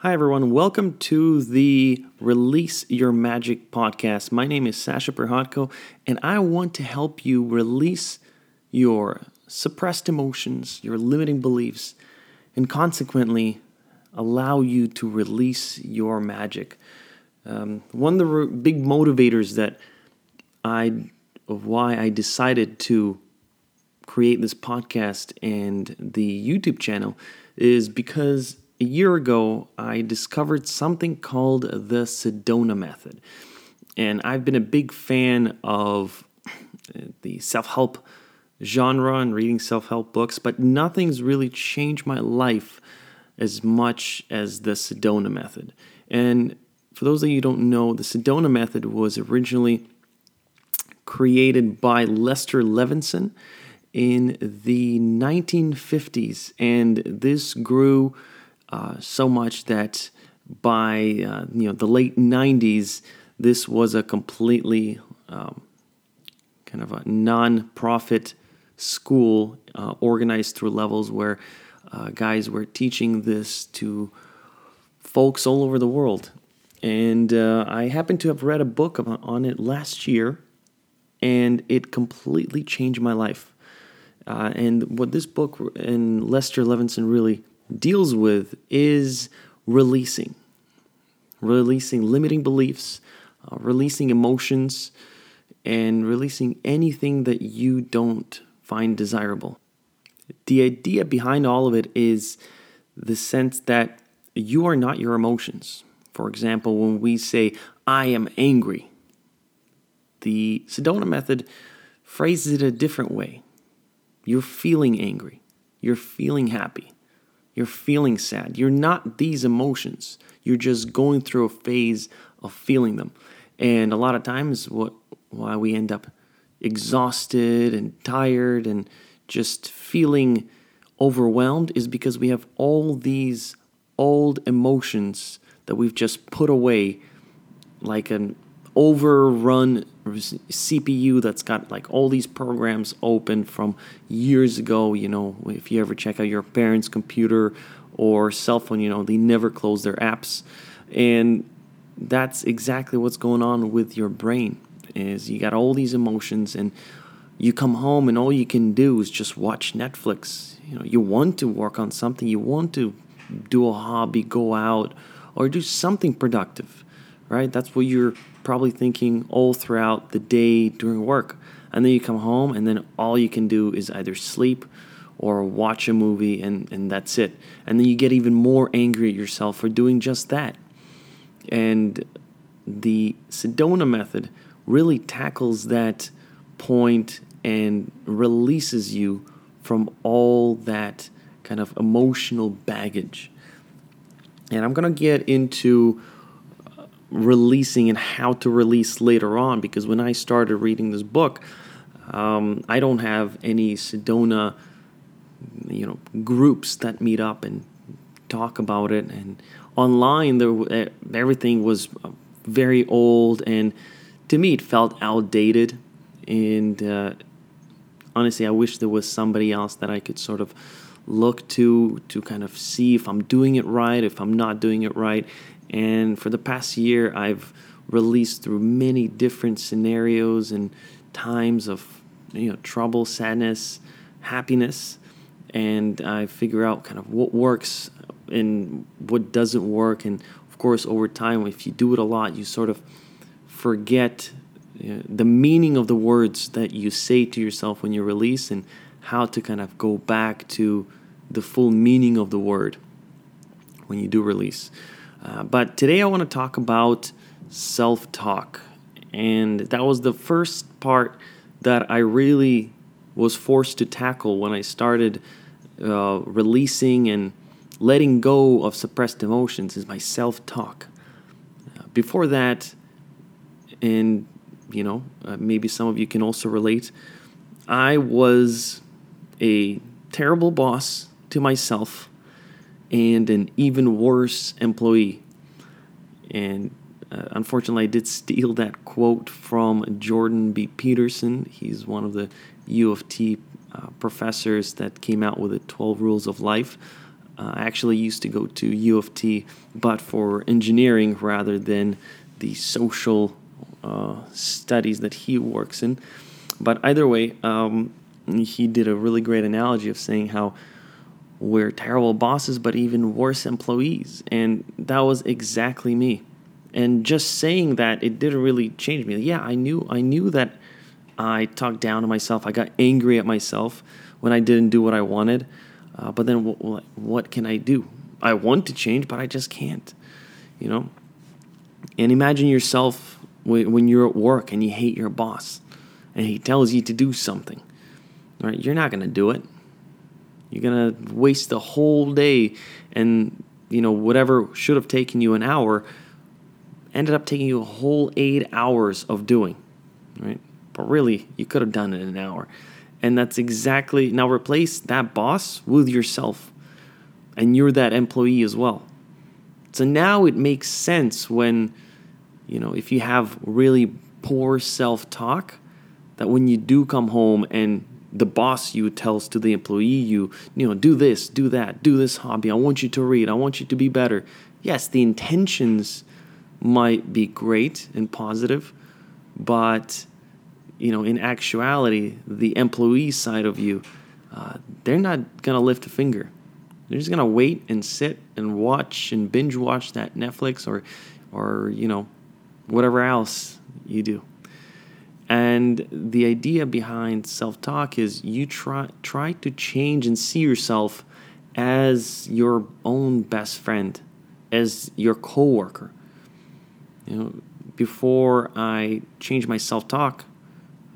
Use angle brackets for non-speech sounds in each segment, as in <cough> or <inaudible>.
Hi, everyone. Welcome to the Release Your Magic podcast. My name is Sasha Perhotko, and I want to help you release your suppressed emotions, your limiting beliefs, and consequently allow you to release your magic. Um, one of the re- big motivators that I of why I decided to create this podcast and the YouTube channel is because a year ago, I discovered something called the Sedona Method. And I've been a big fan of uh, the self help genre and reading self help books, but nothing's really changed my life as much as the Sedona Method. And for those of you who don't know, the Sedona Method was originally created by Lester Levenson in the 1950s, and this grew uh, so much that by uh, you know the late 90s, this was a completely um, kind of a non-profit school uh, organized through levels where guys were teaching this to folks all over the world. And uh, I happened to have read a book on it last year, and it completely changed my life. Uh, and what this book and Lester Levenson really deals with is releasing, releasing limiting beliefs, uh, releasing emotions, and releasing anything that you don't find desirable. The idea behind all of it is the sense that you are not your emotions. For example, when we say, I am angry, the Sedona method phrases it a different way. You're feeling angry, you're feeling happy, you're feeling sad. You're not these emotions. You're just going through a phase of feeling them. And a lot of times, what why we end up exhausted and tired and just feeling overwhelmed is because we have all these old emotions that we've just put away like an overrun CPU that's got like all these programs open from years ago. You know, if you ever check out your parents' computer or cell phone, you know, they never close their apps. And that's exactly what's going on with your brain is you got all these emotions and you come home and all you can do is just watch Netflix. You know, you want to work on something, you want to do a hobby, go out, or do something productive, right? That's what you're probably thinking all throughout the day during work. And then you come home, and then all you can do is either sleep or watch a movie, and, and that's it. And then you get even more angry at yourself for doing just that. And the Sedona method really tackles that point and releases you from all that kind of emotional baggage. And I'm going to get into releasing and how to release later on because when I started reading this book, um, I don't have any Sedona, you know, groups that meet up and talk about it. And online, there eh, everything was very old, and to me, it felt outdated. And uh, honestly, I wish there was somebody else that I could sort of look to to kind of see if I'm doing it right, if I'm not doing it right, and for the past year, I've released through many different scenarios and times of you know trouble, sadness, happiness, and I figure out kind of what works and what doesn't work. And of course, over time, if you do it a lot, you sort of forget the meaning of the words that you say to yourself when you release and how to kind of go back to the full meaning of the word when you do release. Uh, but today I want to talk about self talk. And that was the first part that I really was forced to tackle when I started uh, releasing and letting go of suppressed emotions is my self talk. Uh, before that, and you know, uh, maybe some of you can also relate, I was a terrible boss to myself and an even worse employee. And uh, unfortunately, I did steal that quote from Jordan B. Peterson. He's one of the U of T uh, professors that came out with the 12 Rules of Life. Uh, I actually used to go to U of T, but for engineering rather than the social uh, studies that he works in. But either way, um, he did a really great analogy of saying how we're terrible bosses, but even worse employees. And that was exactly me. And just saying that, it didn't really change me. Yeah, I knew, I knew that I talked down to myself. I got angry at myself when I didn't do what I wanted. Uh, but then what, what can I do? I want to change, but I just can't, you know? And imagine yourself when you're at work and you hate your boss and he tells you to do something, right? You're not going to do it. You're going to waste the whole day and, you know, whatever should have taken you an hour ended up taking you a whole eight hours of doing, right? But really, you could have done it in an hour. And that's exactly now replace that boss with yourself. And you're that employee as well. So now it makes sense when, you know, if you have really poor self talk, that when you do come home and the boss you tells to the employee you you know do this do that do this hobby i want you to read i want you to be better yes the intentions might be great and positive but you know, in actuality, the employee side of you, uh, they're not gonna lift a finger. They're just gonna wait and sit and watch and binge watch that Netflix or, or you know, whatever else you do. And the idea behind self-talk is you try try to change and see yourself as your own best friend, as your coworker. You know, before I change my self-talk,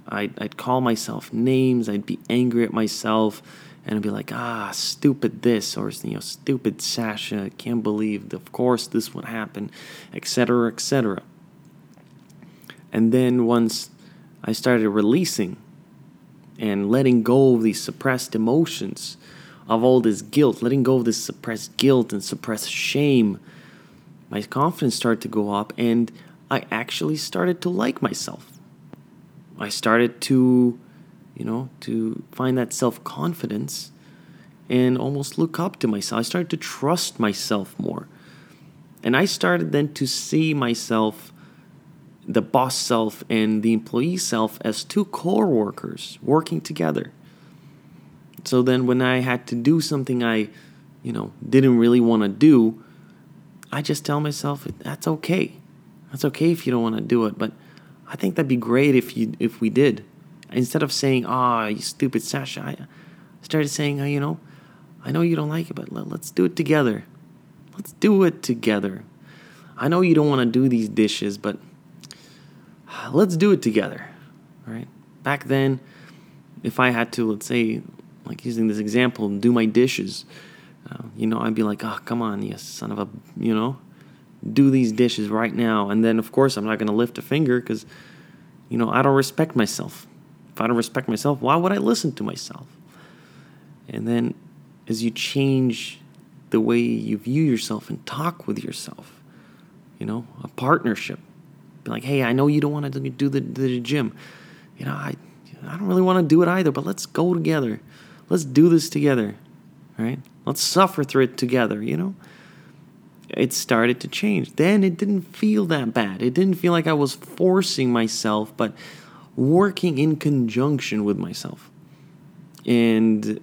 I'd, I'd call myself names. I'd be angry at myself, and I'd be like, ah, stupid this, or you know, stupid Sasha. Can't believe, of course, this would happen, etc., etc. And then once I started releasing and letting go of these suppressed emotions, of all this guilt, letting go of this suppressed guilt and suppressed shame, my confidence started to go up, and I actually started to like myself. I started to, you know, to find that self confidence and almost look up to myself. I started to trust myself more. And I started then to see myself, the boss self and the employee self, as two core workers working together. So then when I had to do something I, you know, didn't really want to do, I just tell myself that's okay. That's okay if you don't want to do it, but I think that'd be great if you if we did. Instead of saying, "Ah, oh, you stupid Sasha," I started saying, oh, "You know, I know you don't like it, but let, let's do it together. Let's do it together. I know you don't want to do these dishes, but let's do it together." Right? Back then, if I had to, let's say, like using this example, do my dishes, uh, you know, I'd be like, "Oh, come on, you son of a," you know do these dishes right now. And then, of course, I'm not going to lift a finger because, you know, I don't respect myself. If I don't respect myself, why would I listen to myself? And then, as you change the way you view yourself and talk with yourself, you know, a partnership. Be like, hey, I know you don't want to do the, the gym. You know, I, I don't really want to do it either, but let's go together. Let's do this together, right? Let's suffer through it together, you know? it started to change. Then it didn't feel that bad. It didn't feel like I was forcing myself, but working in conjunction with myself. And,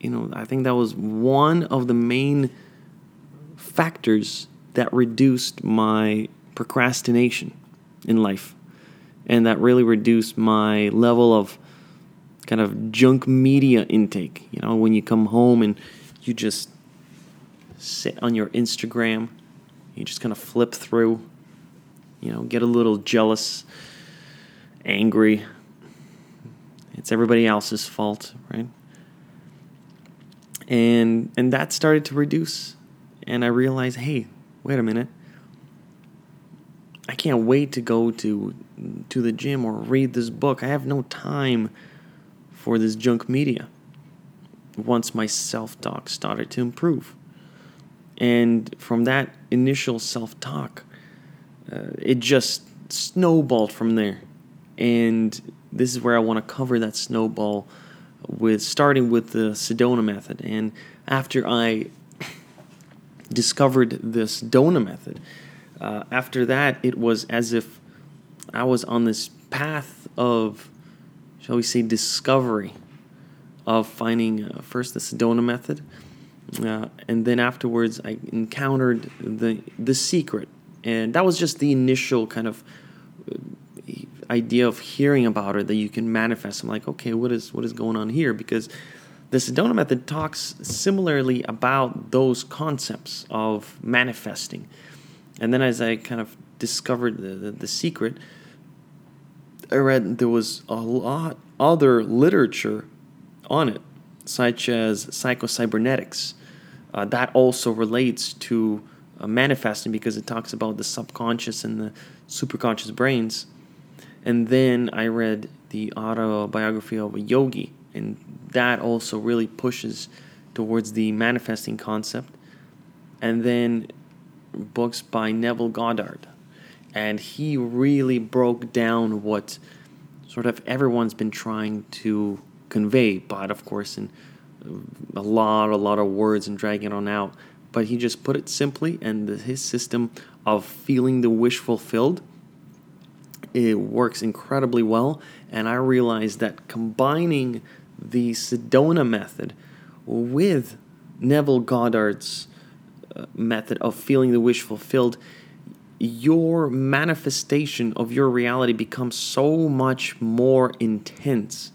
you know, I think that was one of the main factors that reduced my procrastination in life. And that really reduced my level of kind of junk media intake. You know, when you come home and you just sit on your Instagram. You just kind of flip through, you know, get a little jealous, angry. It's everybody else's fault, right? And and that started to reduce and I realized, "Hey, wait a minute. Can't wait to go to to the gym or read this book. I have no time for this junk media." Once my self-talk started to improve. And from that initial self talk, uh, it just snowballed from there. And this is where I want to cover that snowball with starting with the Sedona method. And after I <coughs> discovered this Sedona method. Uh, after that, it was as if I was on this path of, shall we say, discovery of finding uh, first the Sedona method, uh, and then afterwards I encountered the the secret, and that was just the initial kind of uh, idea of hearing about it that you can manifest. I'm like, okay, what is what is going on here? Because the Sedona method talks similarly about those concepts of manifesting. And then as I kind of discovered the, the, the secret, I read there was a lot other literature on it, such as psychocybernetics. Uh, that also relates to uh, manifesting because it talks about the subconscious and the superconscious brains. And then I read the autobiography of a yogi, and that also really pushes towards the manifesting concept. And then books by Neville Goddard. And he really broke down what sort of everyone's been trying to convey, but of course, in a lot, a lot of words and dragging it on out. But he just put it simply, and the, his system of feeling the wish fulfilled it works incredibly well. And I realized that combining the Sedona method with Neville Goddard's uh, method of feeling the wish fulfilled, your manifestation of your reality becomes so much more intense.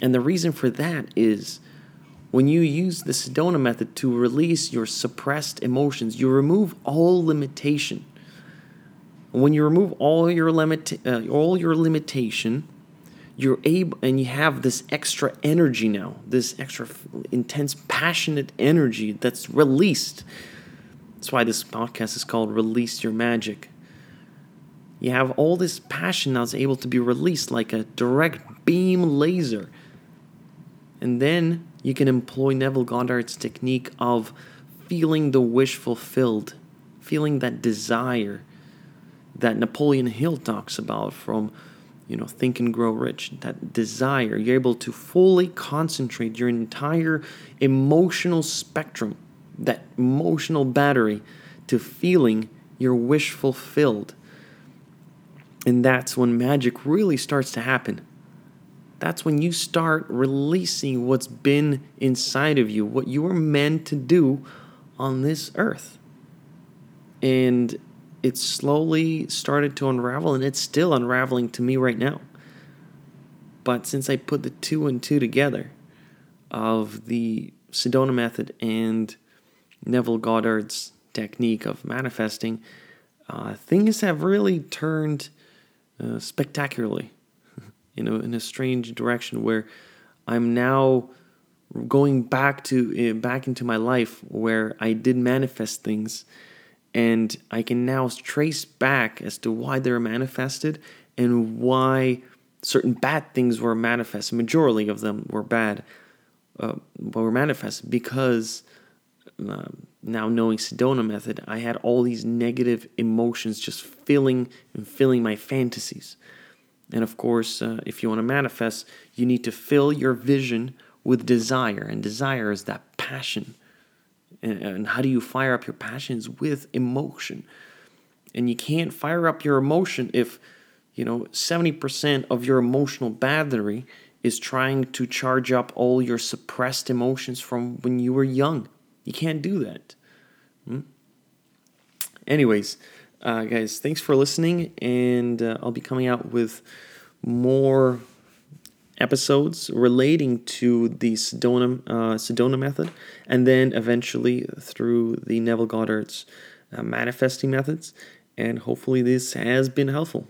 And the reason for that is when you use the Sedona method to release your suppressed emotions, you remove all limitation. When you remove all your limit, uh, all your limitation, you're able and you have this extra energy now this extra intense passionate energy that's released. That's why this podcast is called release your magic. You have all this passion that's able to be released like a direct beam laser. And then you can employ neville goddard's technique of feeling the wish fulfilled feeling that desire that napoleon hill talks about from you know, think and grow rich, that desire, you're able to fully concentrate your entire emotional spectrum, that emotional battery, to feeling your wish fulfilled. And that's when magic really starts to happen. That's when you start releasing what's been inside of you, what you were meant to do on this earth. And it slowly started to unravel, and it's still unraveling to me right now. But since I put the two and two together of the Sedona method and Neville Goddard's technique of manifesting, uh, things have really turned uh, spectacularly, <laughs> you know, in a strange direction where I'm now going back to uh, back into my life where I did manifest things and I can now trace back as to why they were manifested and why certain bad things were manifested. Majority of them were bad, uh, but were manifested because uh, now knowing Sedona method, I had all these negative emotions just filling and filling my fantasies. And of course, uh, if you want to manifest, you need to fill your vision with desire, and desire is that passion and, and how do you fire up your passions with emotion? And you can't fire up your emotion if, you know, 70% of your emotional battery is trying to charge up all your suppressed emotions from when you were young. You can't do that. Hmm? Anyways, uh, guys, thanks for listening, and uh, I'll be coming out with more episodes relating to the Sedona, uh, Sedona method, and then eventually through the Neville Goddard's uh, manifesting methods. And hopefully, this has been helpful.